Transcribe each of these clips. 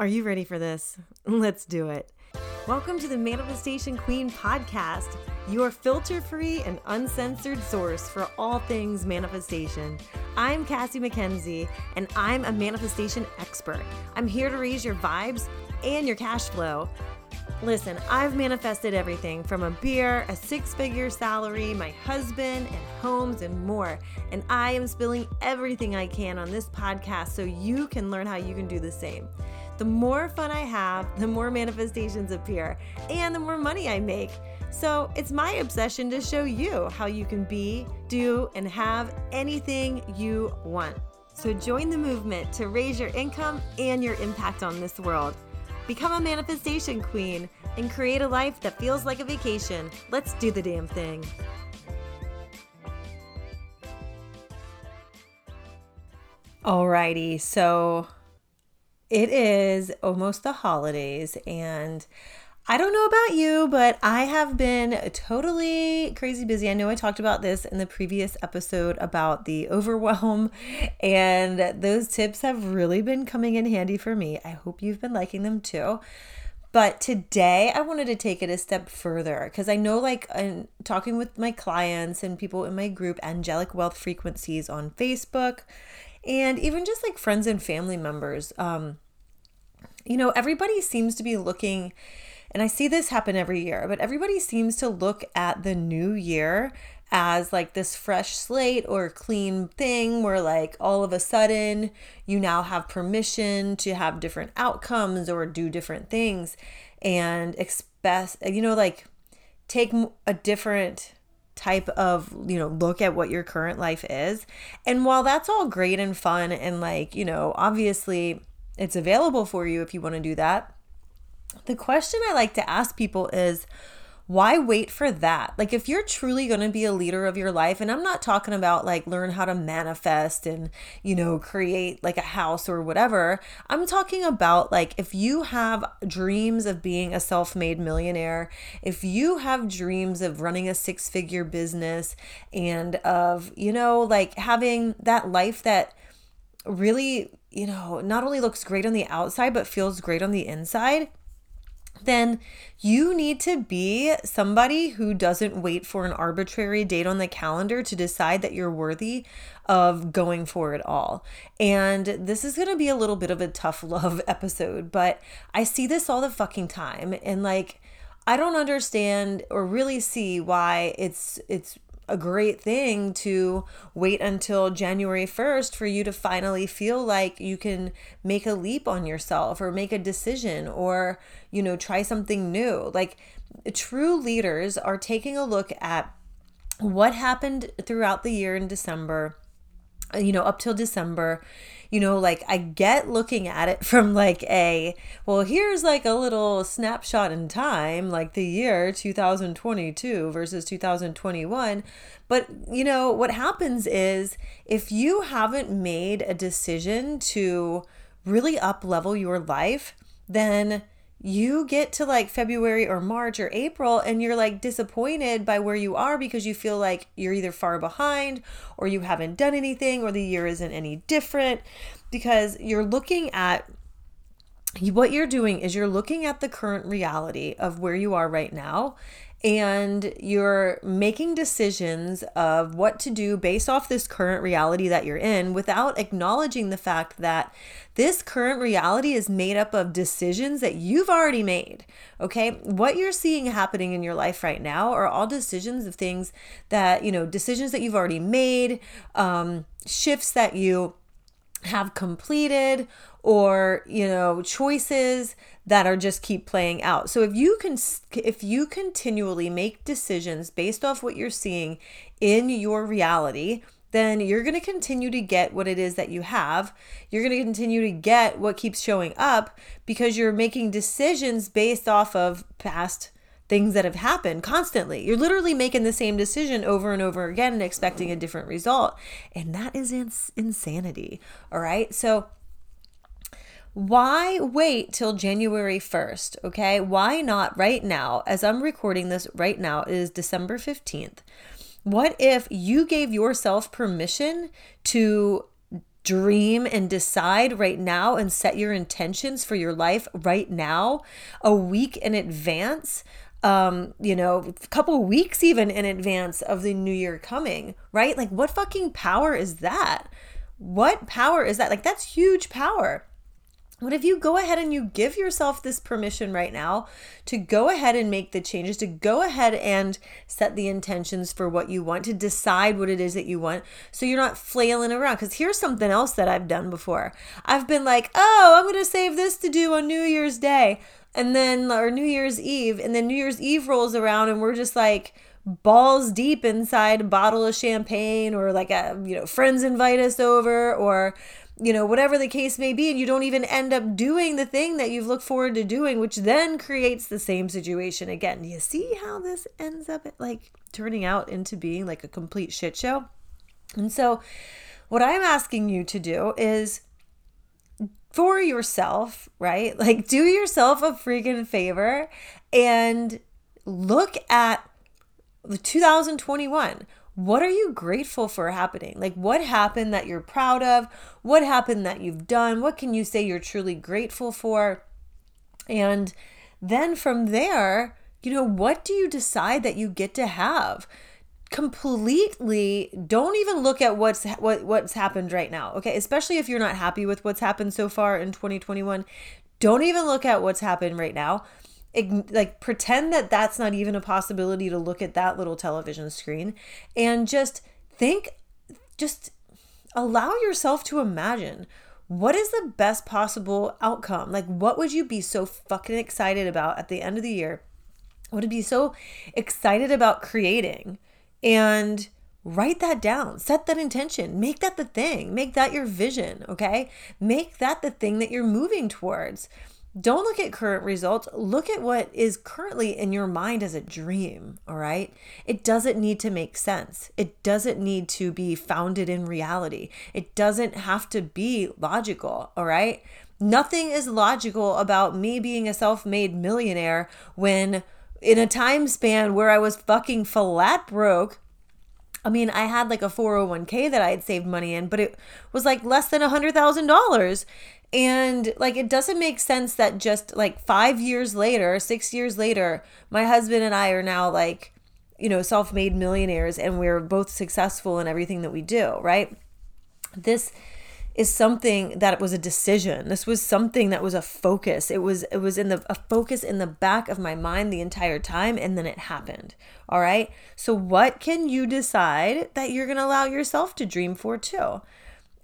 Are you ready for this? Let's do it. Welcome to the Manifestation Queen podcast, your filter free and uncensored source for all things manifestation. I'm Cassie MacKenzie, and I'm a manifestation expert. I'm here to raise your vibes and your cash flow. Listen, I've manifested everything from a beer, a six figure salary, my husband, and homes, and more. And I am spilling everything I can on this podcast so you can learn how you can do the same. The more fun I have, the more manifestations appear, and the more money I make. So it's my obsession to show you how you can be, do, and have anything you want. So join the movement to raise your income and your impact on this world. Become a manifestation queen and create a life that feels like a vacation. Let's do the damn thing. Alrighty, so it is almost the holidays, and I don't know about you, but I have been totally crazy busy. I know I talked about this in the previous episode about the overwhelm, and those tips have really been coming in handy for me. I hope you've been liking them too. But today I wanted to take it a step further because I know, like, in talking with my clients and people in my group, Angelic Wealth Frequencies on Facebook, and even just like friends and family members, um, you know, everybody seems to be looking and I see this happen every year, but everybody seems to look at the new year as like this fresh slate or clean thing where like all of a sudden you now have permission to have different outcomes or do different things and expect you know like take a different type of you know look at what your current life is. And while that's all great and fun and like you know obviously it's available for you if you want to do that the question I like to ask people is why wait for that? Like, if you're truly going to be a leader of your life, and I'm not talking about like learn how to manifest and, you know, create like a house or whatever. I'm talking about like if you have dreams of being a self made millionaire, if you have dreams of running a six figure business and of, you know, like having that life that really, you know, not only looks great on the outside, but feels great on the inside then you need to be somebody who doesn't wait for an arbitrary date on the calendar to decide that you're worthy of going for it all. And this is going to be a little bit of a tough love episode, but I see this all the fucking time and like I don't understand or really see why it's it's a great thing to wait until January 1st for you to finally feel like you can make a leap on yourself or make a decision or, you know, try something new. Like true leaders are taking a look at what happened throughout the year in December, Uh, you know, up till December you know, like I get looking at it from like a, well, here's like a little snapshot in time, like the year 2022 versus 2021. But, you know, what happens is if you haven't made a decision to really up level your life, then you get to like February or March or April and you're like disappointed by where you are because you feel like you're either far behind or you haven't done anything or the year isn't any different because you're looking at what you're doing is you're looking at the current reality of where you are right now and you're making decisions of what to do based off this current reality that you're in without acknowledging the fact that this current reality is made up of decisions that you've already made. Okay. What you're seeing happening in your life right now are all decisions of things that, you know, decisions that you've already made, um, shifts that you have completed or you know choices that are just keep playing out. So if you can if you continually make decisions based off what you're seeing in your reality then you're going to continue to get what it is that you have. You're going to continue to get what keeps showing up because you're making decisions based off of past things that have happened constantly. You're literally making the same decision over and over again and expecting a different result. And that is ins- insanity. All right. So, why wait till January 1st? Okay. Why not right now? As I'm recording this right now, it is December 15th. What if you gave yourself permission to dream and decide right now and set your intentions for your life right now, a week in advance, um, you know, a couple weeks even in advance of the new year coming, right? Like, what fucking power is that? What power is that? Like, that's huge power. What if you go ahead and you give yourself this permission right now to go ahead and make the changes, to go ahead and set the intentions for what you want, to decide what it is that you want so you're not flailing around? Because here's something else that I've done before. I've been like, oh, I'm going to save this to do on New Year's Day. And then, or New Year's Eve. And then New Year's Eve rolls around and we're just like, balls deep inside a bottle of champagne or like a you know friends invite us over or you know, whatever the case may be, and you don't even end up doing the thing that you've looked forward to doing, which then creates the same situation again. You see how this ends up like turning out into being like a complete shit show? And so, what I'm asking you to do is for yourself, right? Like, do yourself a freaking favor and look at 2021 what are you grateful for happening? Like, what happened that you're proud of? What happened that you've done? What can you say you're truly grateful for? And then from there, you know, what do you decide that you get to have? completely don't even look at what's what what's happened right now okay especially if you're not happy with what's happened so far in 2021 don't even look at what's happened right now like pretend that that's not even a possibility to look at that little television screen and just think just allow yourself to imagine what is the best possible outcome? Like what would you be so fucking excited about at the end of the year? What would be so excited about creating? And write that down. Set that intention. Make that the thing. Make that your vision okay? Make that the thing that you're moving towards don't look at current results. Look at what is currently in your mind as a dream, all right? It doesn't need to make sense. It doesn't need to be founded in reality. It doesn't have to be logical, all right? Nothing is logical about me being a self made millionaire when, in a time span where I was fucking flat broke, I mean, I had like a 401k that I had saved money in, but it was like less than a $100,000. And like, it doesn't make sense that just like five years later, six years later, my husband and I are now like, you know, self made millionaires and we're both successful in everything that we do, right? This is something that was a decision. This was something that was a focus. It was it was in the a focus in the back of my mind the entire time and then it happened. All right? So what can you decide that you're going to allow yourself to dream for too?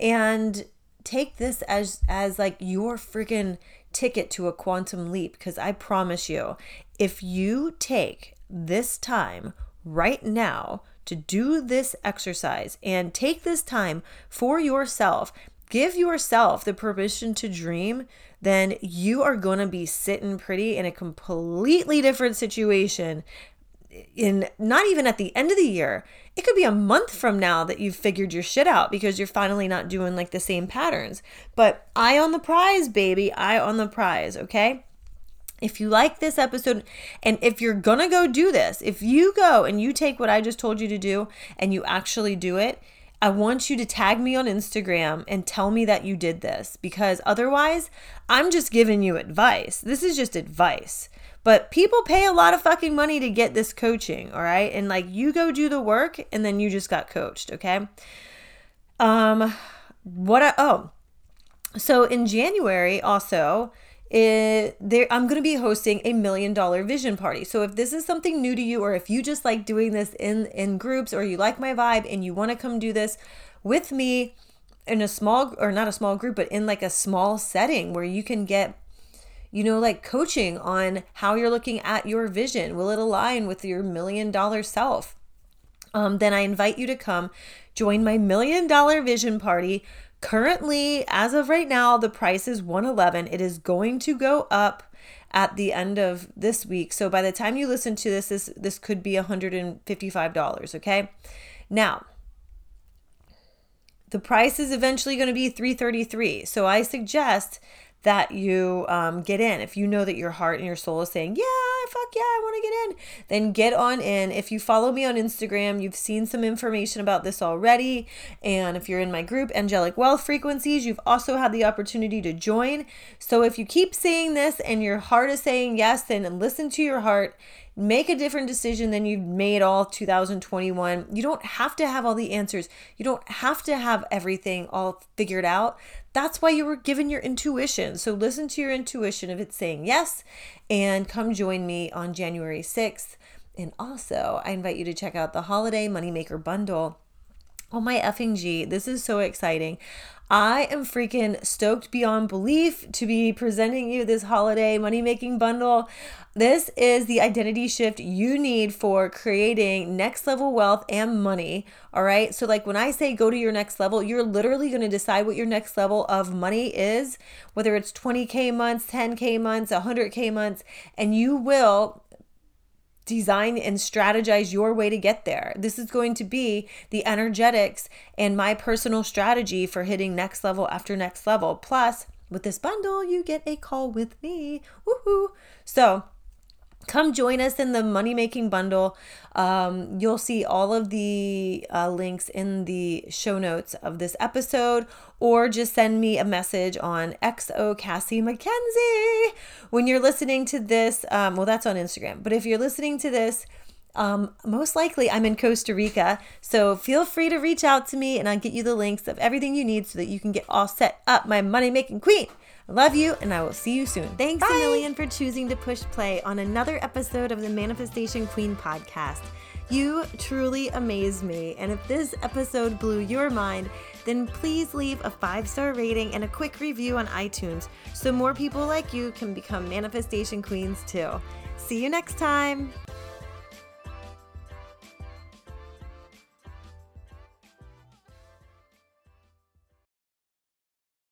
And take this as as like your freaking ticket to a quantum leap because I promise you, if you take this time right now to do this exercise and take this time for yourself, give yourself the permission to dream, then you are going to be sitting pretty in a completely different situation in not even at the end of the year it could be a month from now that you've figured your shit out because you're finally not doing like the same patterns. But eye on the prize, baby. Eye on the prize, okay? If you like this episode, and if you're gonna go do this, if you go and you take what I just told you to do and you actually do it, I want you to tag me on Instagram and tell me that you did this because otherwise, I'm just giving you advice. This is just advice. But people pay a lot of fucking money to get this coaching, all right? And like you go do the work and then you just got coached, okay? Um what I oh. So in January also, it, there I'm going to be hosting a million dollar vision party. So if this is something new to you or if you just like doing this in in groups or you like my vibe and you want to come do this with me in a small or not a small group but in like a small setting where you can get you know, like coaching on how you're looking at your vision. Will it align with your million dollar self? Um, then I invite you to come join my million dollar vision party. Currently, as of right now, the price is 111. It is going to go up at the end of this week. So by the time you listen to this, this this could be $155, okay? Now, the price is eventually going to be 333. So I suggest that you um, get in. If you know that your heart and your soul is saying, yeah, fuck yeah, I want to get in, then get on in. If you follow me on Instagram, you've seen some information about this already. And if you're in my group, Angelic Wealth Frequencies, you've also had the opportunity to join. So if you keep seeing this and your heart is saying yes, then listen to your heart make a different decision than you've made all 2021. You don't have to have all the answers. You don't have to have everything all figured out. That's why you were given your intuition. So listen to your intuition if it's saying yes and come join me on January 6th. And also, I invite you to check out the Holiday Moneymaker Bundle. Oh my effing G, this is so exciting. I am freaking stoked beyond belief to be presenting you this holiday money making bundle. This is the identity shift you need for creating next level wealth and money. All right. So, like when I say go to your next level, you're literally going to decide what your next level of money is, whether it's 20K months, 10K months, 100K months, and you will design and strategize your way to get there. This is going to be the energetics and my personal strategy for hitting next level after next level. Plus, with this bundle, you get a call with me. Woohoo! So, come join us in the money making bundle um, you'll see all of the uh, links in the show notes of this episode or just send me a message on xo cassie mackenzie when you're listening to this um, well that's on instagram but if you're listening to this um, most likely I'm in Costa Rica. So feel free to reach out to me and I'll get you the links of everything you need so that you can get all set up, my money making queen. Love you, and I will see you soon. Thanks Bye. a million for choosing to push play on another episode of the Manifestation Queen podcast. You truly amaze me, and if this episode blew your mind, then please leave a five star rating and a quick review on iTunes so more people like you can become manifestation queens too. See you next time.